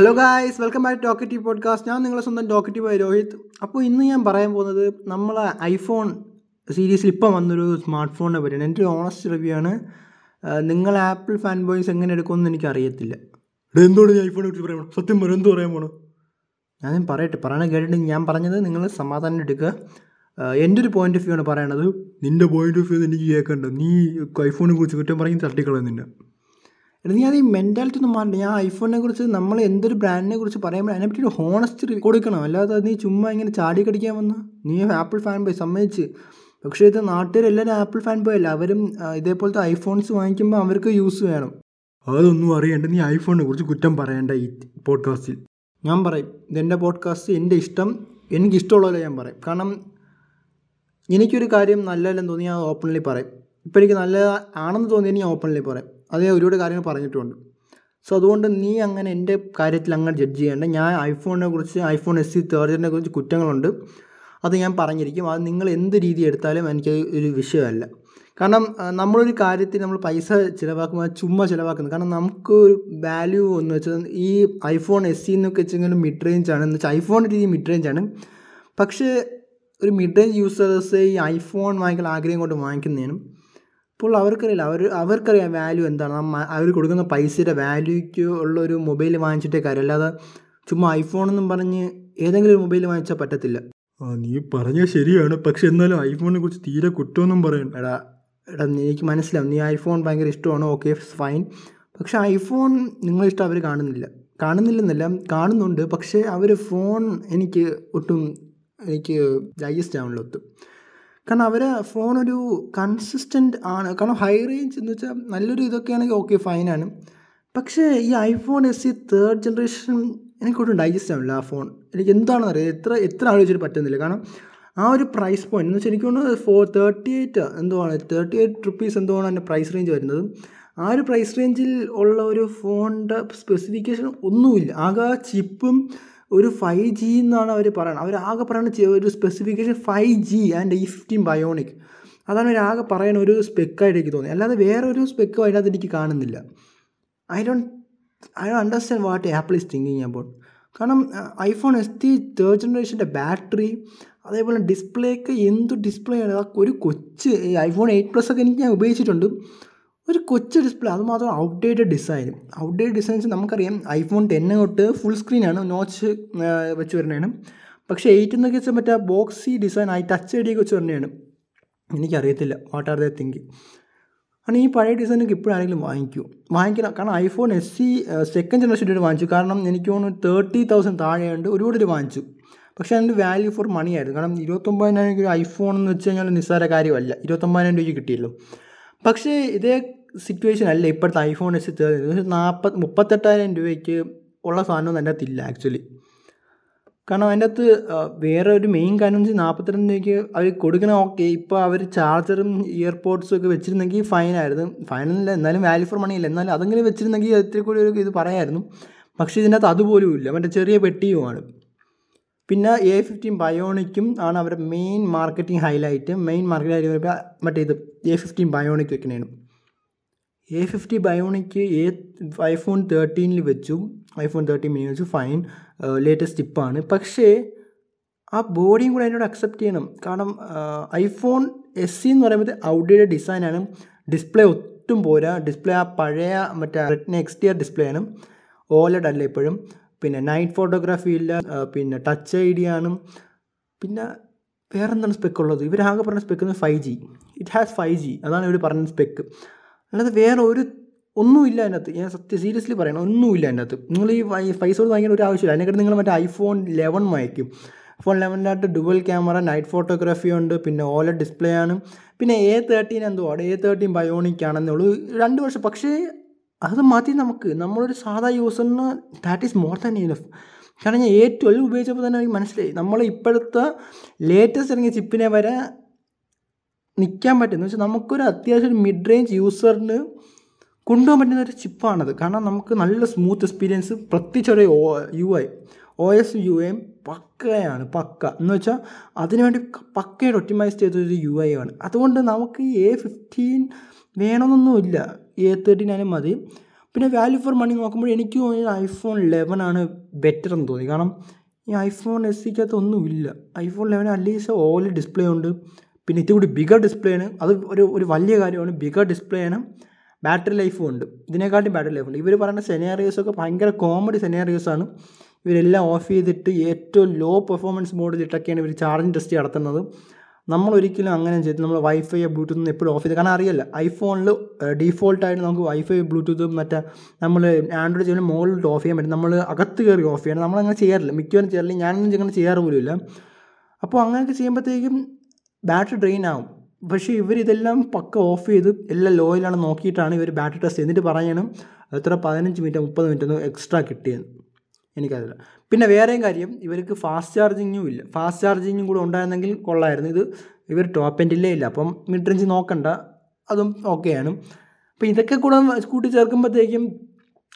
Hello guys welcome back talkative podcast ഞാൻ നിങ്ങളെ സ്വന്തം ടോക്കറ്റീവ് രോഹിത് അപ്പോൾ ഇന്ന് ഞാൻ പറയാൻ പോകുന്നത് നമ്മൾ ഐഫോൺ സീരീസിൽ ഇപ്പം വന്നൊരു സ്മാർട്ട് ഫോണിനെ പറ്റിയാണ്. എന്റെ ഒരു ഓണസ്റ്റ് റിവ്യൂ ആണ്. നിങ്ങൾ ആപ്പിൾ ഫാൻ ബോയ്സ് എങ്ങനെ എടുക്കുമെന്ന് എനിക്ക് അറിയത്തില്ല എടാ എന്തുകൊണ്ട് ഞാൻ ഐഫോണെ കുറിച്ച് പറയണം സത്യം പറയും എന്ത് പറയാൻ പോകണം ഞാൻ പറയട്ടെ. പറയണ കേട്ടിട്ട് ഞാൻ പറഞ്ഞത് നിങ്ങൾ സമാധാനം എടുക്കുക. എന്റെ ഒരു പോയിന്റ് ഓഫ് വ്യൂ ആണ് പറയണത്. നിന്റെ പോയിന്റ് ഓഫ് വ്യൂ എനിക്ക് കേൾക്കണ്ട. നീ ഐഫോണിനെ കുറിച്ച് കുറ്റം പറഞ്ഞ് തട്ടിക്കളയും നിന്നെ. എടാ നീ അത് ഈ മെന്റാലിറ്റി ഒന്നും മാറില്ല ഞാൻ ഐഫോണിനെ കുറിച്ച് നമ്മൾ എന്തൊരു ബ്രാൻഡിനെ കുറിച്ച് പറയുമ്പോൾ അതിനെപ്പറ്റി ഒരു ഹോണസ്റ്റ് കൊടുക്കണം. അല്ലാതെ നീ ചുമ്മാ ഇങ്ങനെ ചാടി കടിക്കാൻ വന്ന നീ ആപ്പിൾ ഫാൻ പോയി സമ്മതിച്ച്. പക്ഷേ ഇത് നാട്ടുകാരെല്ലാവരും ആപ്പിൾ ഫാൻ പോയല്ല? അവരും ഇതേപോലത്തെ ഐഫോൺസ് വാങ്ങിക്കുമ്പോൾ അവർക്ക് യൂസ് വേണം. അതൊന്നും അറിയണ്ട. നീ ഐഫോണിനെ കുറിച്ച് കുറ്റം പറയണ്ട ഈ പോഡ്കാസ്റ്റിൽ ഞാൻ പറയും ഇതെന്റെ പോഡ്കാസ്റ്റ് എന്റെ ഇഷ്ടം എനിക്ക് ഇഷ്ടമുള്ളതല്ല ഞാൻ പറയും. കാരണം എനിക്കൊരു കാര്യം നല്ലതല്ലെന്ന് തോന്നി ഞാൻ ഓപ്പൺലി പറയും. ഇപ്പോൾ എനിക്ക് നല്ല ആണെന്ന് തോന്നി ഞാൻ ഓപ്പൺലി പറയും. അത് ഞാൻ ഒരുപാട് കാര്യങ്ങൾ പറഞ്ഞിട്ടുണ്ട്. സോ അതുകൊണ്ട് നീ അങ്ങനെ എന്റെ കാര്യത്തിൽ അങ്ങനെ ജഡ്ജ് ചെയ്യേണ്ട. ഞാൻ ഐഫോണിനെ കുറിച്ച് ഐഫോൺ എസ് സി തേർഡിനെ കുറിച്ച് കുറ്റങ്ങളുണ്ട്. അത് ഞാൻ പറഞ്ഞിരിക്കും. അത് നിങ്ങൾ എന്ത് രീതി എടുത്താലും എനിക്ക് ഒരു വിഷയമല്ല. കാരണം നമ്മളൊരു കാര്യത്തിൽ നമ്മൾ പൈസ ചിലവാക്കുമ്പോൾ ചുമ്മാ ചിലവാക്കുന്നത് കാരണം നമുക്ക് ഒരു വാല്യൂ എന്ന് വെച്ചാൽ ഈ ഐഫോൺ എസ് സി എന്നൊക്കെ വെച്ചെങ്കിൽ മിഡ് റേഞ്ച് ആണ്. എന്ന് വെച്ചാൽ ഐഫോണിന്റെ രീതി മിഡ് റേഞ്ച് ആണ്. പക്ഷേ ഒരു മിഡ് റേഞ്ച് യൂസേഴ്സ് ഈ ഐഫോൺ വാങ്ങിക്കാൻ ആഗ്രഹം കൊണ്ട് വാങ്ങിക്കുന്നതിനും ഇപ്പോൾ അവർക്കറിയില്ല. അവർ അവർക്കറിയാം വാല്യൂ എന്താണ്. അവർ കൊടുക്കുന്ന പൈസയുടെ വാല്യൂക്ക് ഉള്ള ഒരു മൊബൈൽ വാങ്ങിച്ചിട്ടേ കാര്യം അല്ലാതെ ചുമ്മാ ഐഫോൺ എന്നും പറഞ്ഞ് ഏതെങ്കിലും ഒരു മൊബൈൽ വാങ്ങിച്ചാൽ പറ്റത്തില്ല. ആ നീ പറഞ്ഞ ശരിയാണ്. പക്ഷെ എന്നാലും ഐഫോണിനെ കുറിച്ച് തീരെ കുറ്റമൊന്നും പറയണ്ട. എടാ എടാ എനിക്ക് മനസ്സിലാവും. നീ ഐഫോൺ ഭയങ്കര ഇഷ്ടമാണ്? ഓക്കെ ഫൈൻ പക്ഷെ ഐഫോൺ നിങ്ങളിഷ്ടം അവർ കാണുന്നില്ല. കാണുന്നില്ലെന്നല്ല കാണുന്നുണ്ട്. പക്ഷേ അവർ ഫോൺ എനിക്ക് ഒട്ടും എനിക്ക് ഡൈജസ്റ്റ് ആവുന്നില്ല ഒട്ടും. കാരണം അവരെ ഫോൺ ഒരു കൺസിസ്റ്റന്റ് ആണ്. കാരണം ഹൈ റേഞ്ച് എന്ന് വെച്ചാൽ നല്ലൊരു ഇതൊക്കെ ഇതൊക്കെയാണെങ്കിൽ ഓക്കെ ഫൈനാണ് പക്ഷേ ഈ iPhone S C third generation എനിക്കൊട്ടും digest ആവില്ല ആ ഫോൺ എനിക്ക് എന്താണെന്ന് അറിയാം എത്ര എത്ര ആലോചിച്ചിട്ട് പറ്റുന്നില്ല. കാരണം ആ ഒരു പ്രൈസ് പോയിന്റ് എന്ന് വെച്ചാൽ എനിക്ക് തോന്നുന്നു ഫോർ തേർട്ടി എയ്റ്റ് എന്തോ ആണ്. തേർട്ടി എയ്റ്റ് റുപ്പീസ് എന്തോ ആണ് എന്റെ പ്രൈസ് റേഞ്ച് വരുന്നത്. ആ ഒരു പ്രൈസ് റേഞ്ചിൽ ഉള്ള ഒരു ഫോണിന്റെ സ്പെസിഫിക്കേഷൻ ഒന്നുമില്ല. ആകെ ചിപ്പും ഒരു ഫൈവ് ജി എന്നാണ് അവർ പറയുന്നത് അവർ ആകെ പറയുന്ന ഒരു സ്പെസിഫിക്കേഷൻ ഫൈവ് ജി ആൻഡ് ഈ ഫിഫ്റ്റീൻ ബയോണിക് അതാണ് അവർ ആകെ പറയുന്ന ഒരു സ്പെക്കായിട്ട് എനിക്ക് തോന്നി അല്ലാതെ വേറെ ഒരു സ്പെക്കും അതിനകത്ത് എനിക്ക് കാണുന്നില്ല. I don't I do understand what Apple is thinking about കാരണം ഐഫോൺ എസ് ടി തേർഡ് ജനറേഷന്റെ ബാറ്ററി അതേപോലെ ഡിസ്പ്ലേക്ക് എന്ത് ഡിസ്പ്ലേ ആണ്? ഒരു കൊച്ച് ഐഫോൺ എയ്റ്റ് പ്ലസ് ഒക്കെ എനിക്ക് ഞാൻ ഉപയോഗിച്ചിട്ടുണ്ട്. ഒരു കൊച്ചു ഡിസ്പ്ലേ അതുമാത്രം ഔട്ട്ഡേറ്റഡ് ഡിസൈൻ ഔട്ട്ഡേറ്റഡ് ഡിസൈൻസ് നമുക്കറിയാം ഐഫോൺ ടെൻ തൊട്ട് ഫുൾ സ്ക്രീനാണ് നോച്ച് വെച്ച് വരുന്നതാണ് പക്ഷേ എയ്റ്റ് എന്നൊക്കെ വെച്ചാൽ മറ്റേ ബോക്സി ഡിസൈൻ ആയി ടച്ച് ഐ ഡി ഒക്കെ വെച്ച് വരുന്നതാണ് എനിക്കറിയത്തില്ല വാട്ട് ആർ ദ തിങ്കിങ് കാരണം ഈ പഴയ ഡിസൈനൊക്കെ ഇപ്പോഴാണെങ്കിലും വാങ്ങിക്കൂ. വാങ്ങിക്കണം കാരണം iPhone S C second generation ഒരു വാങ്ങിച്ചു. കാരണം എനിക്ക് തോന്നുന്നു തേർട്ടി തൗസൻഡ് താഴെയുണ്ട് ഒരു വാങ്ങിച്ചു. പക്ഷേ അതിന്റെ വാല്യൂ ഫോർ മണി ആയിരുന്നു. കാരണം ഇരുപത്തൊമ്പതിനായിരം ഒരു ഐഫോൺ എന്ന് വെച്ച് കഴിഞ്ഞാൽ നിസ്സാര കാര്യമല്ല. ഇരുപത്തൊമ്പതിനായിരം രൂപയ്ക്ക് കിട്ടിയല്ലോ. പക്ഷേ ഇതേ സിറ്റുവേഷൻ അല്ല ഇപ്പോഴത്തെ ഐഫോൺ എസ് തേർഡ് നാൽപ്പത് മുപ്പത്തെട്ടായിരം രൂപയ്ക്ക് ഉള്ള സാധനം എന്റെ അകത്തില്ല ആക്ച്വലി കാരണം അതിന്റെ അകത്ത് വേറെ ഒരു മെയിൻ എന്ന് വെച്ചാൽ നാൽപ്പത്തിരണ്ട് രൂപയ്ക്ക് അവർ കൊടുക്കണ ഓക്കെ ഇപ്പോൾ അവർ ചാർജറും ഇയർപോഡ്സും ഒക്കെ വെച്ചിരുന്നെങ്കിൽ ഫൈനായിരുന്നു ഫൈനല്ല എന്നാലും വാല്യൂ ഫോർ മണി ഇല്ല. എന്നാലും അതെങ്കിലും വെച്ചിരുന്നെങ്കിൽ ഇത്തിരി കൂടി ഒരു ഇത് പറയായിരുന്നു. പക്ഷേ ഇതിന്റെ അകത്ത് അതുപോലും ഇല്ല. മറ്റേ ചെറിയ പെട്ടിയുമാണ് പിന്നെ എ ഫിഫ്റ്റീൻ ബയോണിക്കും ആണ് അവരുടെ main marketing highlight main marketing highlight മറ്റേ ഇത് A fifteen bionic വെക്കണേനും A fifty bionic A iPhone തേർട്ടീനിൽ വെച്ചു ഐഫോൺ തേർട്ടീൻ മിനി വെച്ചു ഫൈൻ ലേറ്റസ്റ്റ് ടിപ്പാണ് പക്ഷേ ആ ബോഡിയും കൂടെ അതിനോട് അക്സെപ്റ്റ് ചെയ്യണം. കാരണം ഐഫോൺ എസ് സി എന്ന് പറയുമ്പോൾ ഔട്ട്ഡേറ്റഡ് ഡിസൈനാണ് ഡിസ്പ്ലേ ഒട്ടും പോരാ. ഡിസ്പ്ലേ ആ പഴയ മറ്റേ റെറ്റിന എക്സ്റ്റിയർ ഡിസ്പ്ലേ ആണ്. ഓലഡ് അല്ല ഇപ്പോഴും. പിന്നെ നൈറ്റ് ഫോട്ടോഗ്രാഫി ഇല്ല. പിന്നെ ടച്ച് ഐ ഡി ആണ്. പിന്നെ വേറെന്താണ് സ്പെക്കുള്ളത് ഇവരാകെ പറഞ്ഞ spec five G it has five G അതാണ് ഇവർ പറഞ്ഞ സ്പെക്ക് അല്ലാതെ വേറെ ഒരു ഒന്നുമില്ല അതിനകത്ത്. ഞാൻ സത്യം സീരിയസ്ലി പറയണം ഒന്നുമില്ല അതിനകത്ത്. നിങ്ങൾ ഈ പൈസ കൊടുത്ത് വാങ്ങിക്കേണ്ട ഒരു ആവശ്യമില്ല. അതിനെക്കാട്ട് നിങ്ങൾ മറ്റേ ഐഫോൺ ലെവൻ വാങ്ങിക്കും ഫോൺ ലെവനിനകത്ത് ഡുവൽ ക്യാമറ നൈറ്റ് ഫോട്ടോഗ്രാഫി ഉണ്ട് പിന്നെ ഓല ഡിസ്പ്ലേ ആണ്. പിന്നെ എ തേർട്ടീൻ എന്തോ അവിടെ എ തേർട്ടീൻ ബയോണിക് ആണെന്നുള്ളൂ രണ്ട് വർഷം. പക്ഷേ അത് മതി നമുക്ക്. നമ്മളൊരു സാധാ യൂസറിന് that is more than enough കാരണം ഞാൻ എ ട്വൽവ് ഉപയോഗിച്ചപ്പോൾ തന്നെ എനിക്ക് മനസ്സിലായി. നമ്മൾ ഇപ്പോഴത്തെ ലേറ്റസ്റ്റ് ഇറങ്ങിയ ചിപ്പിനെ വരെ നിൽക്കാൻ പറ്റുന്ന വെച്ചാൽ നമുക്കൊരു അത്യാവശ്യം മിഡ് റേഞ്ച് യൂസറിന് കൊണ്ടുപോകാൻ പറ്റുന്ന ഒരു ചിപ്പാണത് കാരണം നമുക്ക് നല്ല സ്മൂത്ത് എക്സ്പീരിയൻസ് പ്രത്യേകിച്ച് ഒരു U I O S U M പക്കയാണ് പക്ക. എന്ന് വെച്ചാൽ അതിനുവേണ്ടി പക്കയായിട്ട് ഒപ്റ്റിമൈസ് ചെയ്തൊരു യു ഐ ആണ്. അതുകൊണ്ട് നമുക്ക് എ ഫിഫ്റ്റീൻ വേണമെന്നൊന്നുമില്ല എ തേർട്ടീൻ ആയാലും മതി. പിന്നെ വാല്യൂ ഫോർ മണി നോക്കുമ്പോൾ എനിക്ക് തോന്നിയത് ഐഫോൺ ലെവൻ ആണ് ബെറ്റർ എന്ന് തോന്നി. കാരണം ഈ ഐഫോൺ എസ് സിക്കകത്ത് ഒന്നുമില്ല iPhone eleven at least all display ഉണ്ട്. പിന്നെ ഇത്തിരി കൂടി ബിഗർ ഡിസ്പ്ലേ ആണ്. അത് ഒരു ഒരു വലിയ കാര്യമാണ്. ബിഗർ ഡിസ്പ്ലേ ആണ്. ബാറ്ററി ലൈഫും ഉണ്ട്. ഇതിനെക്കാട്ടും ബാറ്ററി ലൈഫ് ഉണ്ട്. ഇവർ പറയുന്ന സെനാറിയോസൊക്കെ ഭയങ്കര കോമഡി സെനാറിയോസാണ് ഇവരെല്ലാം ഓഫ് ചെയ്തിട്ട് ഏറ്റവും ലോ പെർഫോമൻസ് മോഡിലിട്ടൊക്കെയാണ് ഇവർ ചാർജിങ് ടെസ്റ്റ് നടത്തുന്നത്. നമ്മൾ ഒരിക്കലും അങ്ങനെ ചെയ്ത് നമ്മൾ വൈഫൈ ബ്ലൂടൂത്ത് എപ്പോഴും ഓഫ് ചെയ്ത് കാരണം അറിയില്ല. ഐഫോണിൽ ഡീഫോൾട്ടായിട്ട് നമുക്ക് വൈഫൈ ബ്ലൂടൂത്തും മറ്റേ നമ്മൾ ആൻഡ്രോയിഡ് ചെയ്യുന്ന മുകളിലോട്ട് ഓഫ് ചെയ്യാൻ പറ്റും. നമ്മൾ അകത്ത് കയറി ഓഫ് ചെയ്യണം. നമ്മളങ്ങനെ ചെയ്യാറില്ല. മിക്കവാറും ചെയ്യാറില്ല. ഞാനൊന്നും അങ്ങനെ ചെയ്യാറ് പോലുമില്ല. അപ്പോൾ അങ്ങനെയൊക്കെ ചെയ്യുമ്പോഴത്തേക്കും ബാറ്ററി ഡ്രെയിൻ ആവും. പക്ഷേ ഇവരിതെല്ലാം പക്ക ഓഫ് ചെയ്ത് എല്ലാം ലോയിലാണ് നോക്കിയിട്ടാണ് ഇവർ ബാറ്ററി ടെസ്റ്റ് എന്നിട്ട് പറയണം എത്ര? പതിനഞ്ച് മിനിറ്റ്? മുപ്പത് മിനിറ്റ്? ഒന്ന് എക്സ്ട്രാ കിട്ടിയെന്ന്. എനിക്കറിയില്ല. പിന്നെ വേറെയും കാര്യം ഇവർക്ക് ഫാസ്റ്റ് ചാർജിങ്ങും ഇല്ല. ഫാസ്റ്റ് ചാർജിങ്ങും കൂടെ ഉണ്ടായിരുന്നെങ്കിൽ കൊള്ളായിരുന്നു. ഇത് ഇവർ ടോപ്പ് എൻഡിലേ ഇല്ല. അപ്പം മിഡ് റേഞ്ച് നോക്കണ്ട. അതും ഓക്കെയാണ് അപ്പോൾ ഇതൊക്കെ കൂടെ കൂട്ടി ചേർക്കുമ്പോഴത്തേക്കും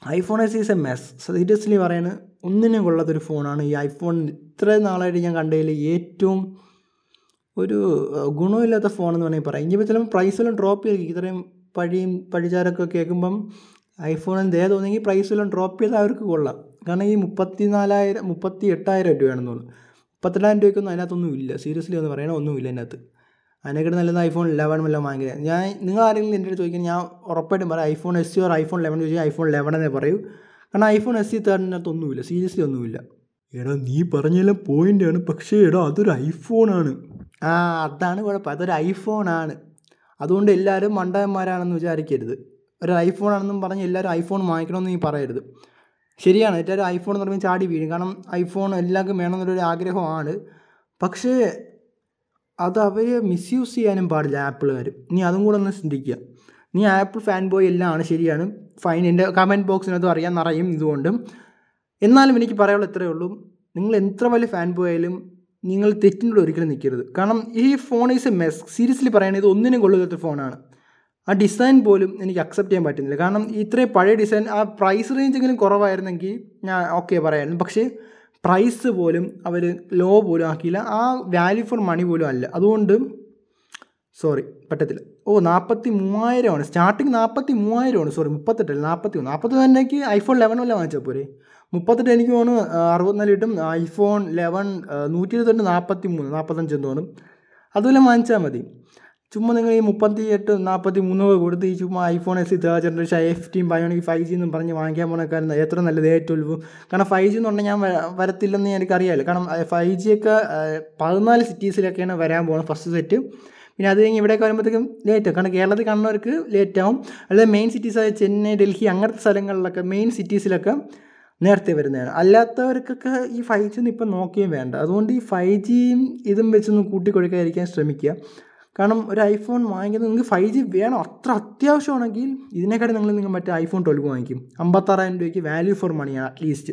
iPhone S is a mess seriously പറയുന്നത് ഒന്നിനും കൊള്ളാത്തൊരു ഫോണാണ് ഈ ഐഫോൺ ഇത്ര നാളായിട്ട് ഞാൻ കണ്ടതിൽ ഏറ്റവും ഒരു ഗുണമില്ലാത്ത ഫോൺ എന്ന് വേണമെങ്കിൽ പറയാം. ഇനിയിപ്പോൾ ചിലപ്പോൾ പ്രൈസെല്ലാം ഡ്രോപ്പ് ചെയ്തിരിക്കും ഇത്രയും പഴിയും പഴിചാരൊക്കെ കേൾക്കുമ്പം ഐഫോണിന് ദയ തോന്നിയെങ്കിൽ പ്രൈസെല്ലാം ഡ്രോപ്പ് ചെയ്താൽ അവർക്ക് കൊള്ളാം. കാരണം ഈ മുപ്പത്തി നാലായിരം മുപ്പത്തി എട്ടായിരം രൂപയാണെന്ന് തോന്നുന്നു മുപ്പത്തെട്ടായിരം രൂപയ്ക്കൊന്നും അതിനകത്തൊന്നും ഇല്ല. സീരിയസ്ലി ഒന്ന് പറയണ ഒന്നുമില്ല അതിനകത്ത്. അതിനെക്കാട്ട് നല്ലത് ഐഫോൺ ലെവൻ എല്ലാം വാങ്ങിയത് ഞാൻ നിങ്ങൾ ആരെങ്കിലും എന്റെ അടുത്ത് ചോദിക്കാൻ ഞാൻ ഉറപ്പായിട്ടും പറയാം iPhone S C or iPhone eleven ചോദിച്ചാൽ ഐഫോൺ ലെവൻ എന്നേ പറയൂ. കാരണം ഐഫോൺ എസ് സി തേർഡിനകത്ത് ഒന്നുമില്ല സീരിയസ്ലി ഒന്നുമില്ല. എടാ നീ പറഞ്ഞെല്ലാം പോയിന്റാണ് പക്ഷേ എടാ അതൊരു ഐഫോണാണ് ആ അതാണ് കുഴപ്പം. അതൊരു ഐഫോണാണ് അതുകൊണ്ട് എല്ലാവരും മണ്ടന്മാരാണെന്ന് വിചാരിക്കരുത്. ഒരു ഐഫോൺ ആണെന്നും പറഞ്ഞ് എല്ലാവരും ഐഫോൺ വാങ്ങിക്കണമെന്ന് നീ പറയരുത്. ശരിയാണ് ഏറ്റവും ഐഫോൺ എന്ന് പറയുമ്പോൾ ചാടി വീഴും. കാരണം ഐഫോൺ എല്ലാവർക്കും വേണമെന്നൊരു ആഗ്രഹമാണ്. പക്ഷേ അത് അവർ മിസ്യൂസ് ചെയ്യാനും പാടില്ല ആപ്പിളുകാർ നീ അതും കൂടെ ഒന്ന് ചിന്തിക്കുക. നീ ആപ്പിൾ ഫാൻ ബോയ് എല്ലാം ആണ് ശരിയാണ്. ഫൈൻ എന്റെ കമന്റ് ബോക്സിനകത്ത് അറിയാൻ നിറയും ഇതുകൊണ്ട്. എന്നാലും എനിക്ക് പറയാനുള്ള ഇത്രയേ ഉള്ളൂ. നിങ്ങൾ എത്ര വലിയ ഫാൻ ബോയ് ആയാലും നിങ്ങൾ തെറ്റിനോട് ഒരിക്കലും നിൽക്കരുത്. കാരണം ഈ phone is a mess seriously പറയുന്നത് ഇത് ഒന്നിനും കൊള്ളില്ലാത്ത ഫോണാണ് ആ ഡിസൈൻ പോലും എനിക്ക് അക്സെപ്റ്റ് ചെയ്യാൻ പറ്റുന്നില്ല. കാരണം ഇത്രയും പഴയ ഡിസൈൻ ആ പ്രൈസ് റേഞ്ച് എങ്കിലും കുറവായിരുന്നെങ്കിൽ ഞാൻ ഓക്കെ പറയാമായിരുന്നു പക്ഷേ പ്രൈസ് പോലും അവർ ലോ പോലും ആക്കിയില്ല. ആ വാല്യൂ ഫോർ മണി പോലും അല്ല. അതുകൊണ്ട് സോറി പറ്റത്തില്ല. ഓ നാൽപ്പത്തി മൂവായിരമാണ് സ്റ്റാർട്ടിങ് നാൽപ്പത്തി മൂവായിരമാണ് സോറി മുപ്പത്തെട്ടല്ല നാൽപ്പത്തി മൂന്ന് നാൽപ്പത്തി തന്നെക്ക് ഐഫോൺ ലെവൻ വല്ല വാങ്ങിച്ചാൽ പോരെ? മുപ്പത്തെട്ട് എനിക്ക് തോന്നുന്നു അറുപത്തിനാല് കിട്ടും. ഐഫോൺ ലെവൻ നൂറ്റി ഇരുപത്തെട്ട് നാൽപ്പത്തി മൂന്ന് നാൽപ്പത്തഞ്ച് എന്ന് തോന്നും അതുപോലെ വാങ്ങിച്ചാൽ മതി. ചുമ്മാ നിങ്ങൾ ഈ മുപ്പത്തി എട്ട് നാൽപ്പത്തി മൂന്നൊക്കെ കൊടുത്ത് ഈ ചുമ്മാ iPhone S C third generation I fifteen bionic five G എന്നും പറഞ്ഞ് വാങ്ങിക്കാൻ പോണക്കാരൻ എത്ര നല്ലത് എ ട്വൽവ് കാരണം ഫൈവ് ജി എന്ന് പറഞ്ഞാൽ ഞാൻ വരത്തില്ലെന്ന് എനിക്കറിയാമല്ലോ കാരണം ഫൈവ് ജി ഒക്കെ പതിനാല് സിറ്റീസിലൊക്കെയാണ് വരാൻ പോകുന്നത് ഫസ്റ്റ് സെറ്റ് പിന്നെ അത് കഴിഞ്ഞ് ഇവിടെയൊക്കെ വരുമ്പോഴത്തേക്കും ലേറ്റ് ആവും. കാരണം കേരളത്തിൽ കാണുന്നവർക്ക് ലേറ്റ് ആവും. അല്ലാതെ മെയിൻ സിറ്റീസായ ചെന്നൈ ഡൽഹി അങ്ങനത്തെ സ്ഥലങ്ങളിലൊക്കെ മെയിൻ സിറ്റീസിലൊക്കെ നേരത്തെ വരുന്നതാണ്. അല്ലാത്തവർക്കൊക്കെ ഈ ഫൈവ് ജി ഒന്നും ഇപ്പം നോക്കുകയും വേണ്ട. അതുകൊണ്ട് ഈ ഫൈവ് ജിയും ഇതും വെച്ചൊന്ന് കൂട്ടിക്കൊടുക്കാതിരിക്കാൻ ശ്രമിക്കുക. കാരണം ഒരു ഐഫോൺ വാങ്ങിക്കുന്നത് നിങ്ങൾക്ക് ഫൈവ് ജി വേണം. അത്ര അത്യാവശ്യമാണെങ്കിൽ ഇതിനെക്കാട്ടി നിങ്ങൾ നിങ്ങൾ മറ്റേ ഐഫോൺ ട്വൽവ് വാങ്ങിക്കും. അമ്പത്താറായിരം രൂപയ്ക്ക് വാല്യൂ ഫോർ മണിയാണ് at least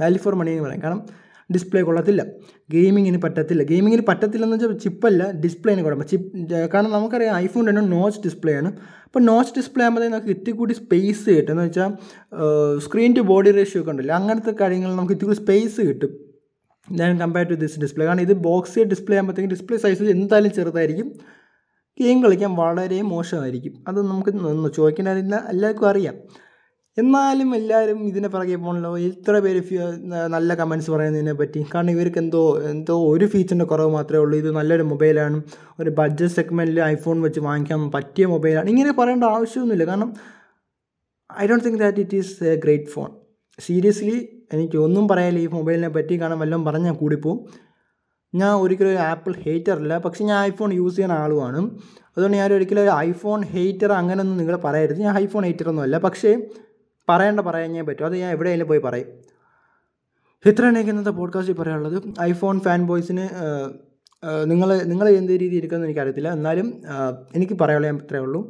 value for money എന്ന് പറയാം. കാരണം ഡിസ്പ്ലേ കൊള്ളത്തില്ല. ഗെയിമിങ്ങിന് പറ്റത്തില്ല. ഗെയിമിങ്ങിന് പറ്റത്തില്ലെന്ന് വെച്ചാൽ ചിപ്പല്ല ഡിസ്പ്ലേന് കുഴപ്പം ചിപ്പ് കാരണം നമുക്കറിയാം ഐഫോൺ തന്നെ നോച്ച് ഡിസ്പ്ലേ ആണ്. അപ്പോൾ നോച്ച് ഡിസ്പ്ലേ ആകുമ്പോഴത്തേക്ക് നമുക്ക് ഇത്തിരി കൂടി സ്പേസ് കിട്ടും. എന്ന് വെച്ചാൽ സ്ക്രീൻ ടു ബോഡി റേഷ്യോ ഒക്കെ ഉണ്ടല്ലോ. അങ്ങനത്തെ കാര്യങ്ങൾ നമുക്ക് ഇത്തിരി കൂടി സ്പേസ് കിട്ടും. ഞാൻ കമ്പയർ ടു ദിസ് ഡിസ്പ്ലേ കാരണം ഇത് ബോക്സ് ഡിസ്പ്ലേ ആകുമ്പോഴത്തേക്കും ഡിസ്പ്ലേ സൈസ് എന്തായാലും ചെറുതായിരിക്കും. ഗെയിം കളിക്കാൻ വളരെ മോശമായിരിക്കും. അത് നമുക്ക് ചോദിക്കേണ്ടതില്ല. എല്ലാവർക്കും അറിയാം. എന്നാലും എല്ലാവരും ഇതിനെ പിറകെ പോകണല്ലോ ഇത്ര പേര് നല്ല കമൻസ് പറയുന്നതിനെ പറ്റി. കാരണം ഇവർക്ക് എന്തോ എന്തോ ഒരു ഫീച്ചറിന്റെ കുറവ് മാത്രമേ ഉള്ളൂ. ഇത് നല്ലൊരു മൊബൈലാണ് ഒരു ബഡ്ജറ്റ് സെഗ്മെന്റിൽ ഐഫോൺ വെച്ച് വാങ്ങിക്കാൻ പറ്റിയ മൊബൈലാണ് ഇങ്ങനെ പറയേണ്ട ആവശ്യമൊന്നുമില്ല. കാരണം I don't think that it is a great phone seriously എനിക്ക് ഒന്നും പറയാനില്ല ഈ മൊബൈലിനെ പറ്റി. കാരണം വല്ലതും പറഞ്ഞാൽ കൂടിപ്പോവും. ഞാൻ ഒരിക്കലും ഒരു ആപ്പിൾ ഹേറ്റർ അല്ല. പക്ഷേ ഞാൻ ഐഫോൺ യൂസ് ചെയ്യുന്ന ആളുമാണ് അതുകൊണ്ട് ഞാൻ ഒരിക്കലും ഒരു ഐഫോൺ ഹേറ്റർ അങ്ങനെയൊന്നും നിങ്ങൾ പറയരുത്. ഞാൻ ഐഫോൺ ഹേറ്റർ ഒന്നും അല്ല പക്ഷേ പറയേണ്ട പറയാനേ പറ്റും. അത് ഞാൻ എവിടെയെങ്കിലും പോയി പറയും. ഇത്രയാണ് എനിക്ക് ഇന്നത്തെ പോഡ്കാസ്റ്റിൽ പറയാനുള്ളത് ഐഫോൺ ഫാൻ ബോയ്സിന് നിങ്ങൾ നിങ്ങൾ എന്ത് രീതി ഇരിക്കുമെന്ന് എനിക്കറിയത്തില്ല. എന്നാലും എനിക്ക് പറയാനുള്ള ഞാൻ ഇത്രയേ ഉള്ളൂ.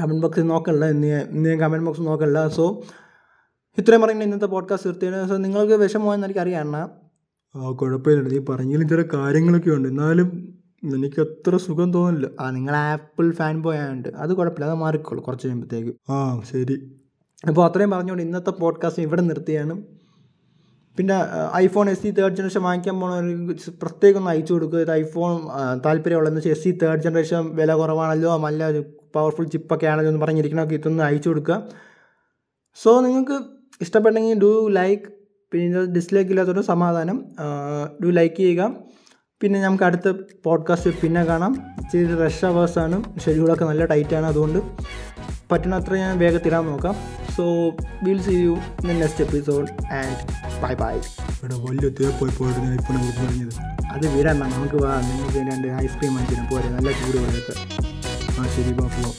കമന്റ് ബോക്സിൽ നോക്കണ്ട. ഇന്ന് ഇന്ന് ഞാൻ കമന്റ് ബോക്സ് നോക്കല്ല സോ ഇത്രയും പറയുന്നത് ഇന്നത്തെ പോഡ്കാസ്റ്റ് നിർത്തിയാണ്. സോ നിങ്ങൾക്ക് വിഷമമായെന്ന് എനിക്കറിയാം അണ്ണാ. ആ കുഴപ്പമില്ല നീ പറഞ്ഞാലും ചില കാര്യങ്ങളൊക്കെ ഉണ്ട്. എന്നാലും എനിക്ക് അത്ര സുഖം തോന്നില്ല ആ നിങ്ങൾ ആപ്പിൾ ഫാൻ ബോയ് ആയതുകൊണ്ട് അത് കുഴപ്പമില്ല. അത് മാറിക്കോളൂ കുറച്ച് കഴിയുമ്പോഴത്തേക്ക് ആ ശരി. അപ്പോൾ അത്രയും പറഞ്ഞുകൊണ്ട് ഇന്നത്തെ പോഡ്കാസ്റ്റ് ഇവിടെ നിർത്തിയാണ്. പിന്നെ iPhone S C third generation വാങ്ങിക്കാൻ പോകണമെങ്കിൽ പ്രത്യേകം ഒന്ന് അയച്ചു കൊടുക്കുക. ഇത് ഐഫോൺ താല്പര്യമുള്ളതെന്ന് വെച്ചാൽ എസ് സി തേർഡ് ജനറേഷൻ വില കുറവാണല്ലോ നല്ല ഒരു പവർഫുൾ ചിപ്പൊക്കെ ആണല്ലോ എന്ന് പറഞ്ഞിരിക്കണമൊക്കെ ഇതൊന്ന് അയച്ചു കൊടുക്കുക. സോ നിങ്ങൾക്ക് ഇഷ്ടപ്പെട്ടെങ്കിൽ ഡു ലൈക്ക് പിന്നെ ഡിസ്ലൈക്ക് ഇല്ലാത്തൊരു സമാധാനം ഡു ലൈക്ക് ചെയ്യുക. പിന്നെ നമുക്ക് അടുത്ത പോഡ്കാസ്റ്റ് പിന്നെ കാണാം. ഇച്ചിരി റഷ് അവേഴ്സാണ് ഷെഡ്യൂളൊക്കെ നല്ല ടൈറ്റാണ് അതുകൊണ്ട്. പറ്റുന്നത്ര ഞാൻ വേഗത്തിടാൻ നോക്കാം. So will see you in next episode and bye bye ഇവിടെ വലിയ തേപ്പോയി പോയിട്ട് ഞാൻ ഇപ്പോൾ നമുക്ക് പറഞ്ഞത്. അത് വിടണ്ട നമുക്ക് വാ നിങ്ങൾക്ക് രണ്ട് ഐസ്ക്രീം വാങ്ങിച്ചിട്ട് പോരെ നല്ല ചൂട് പോലെയൊക്കെ ആ ശരി ബാ പോവാം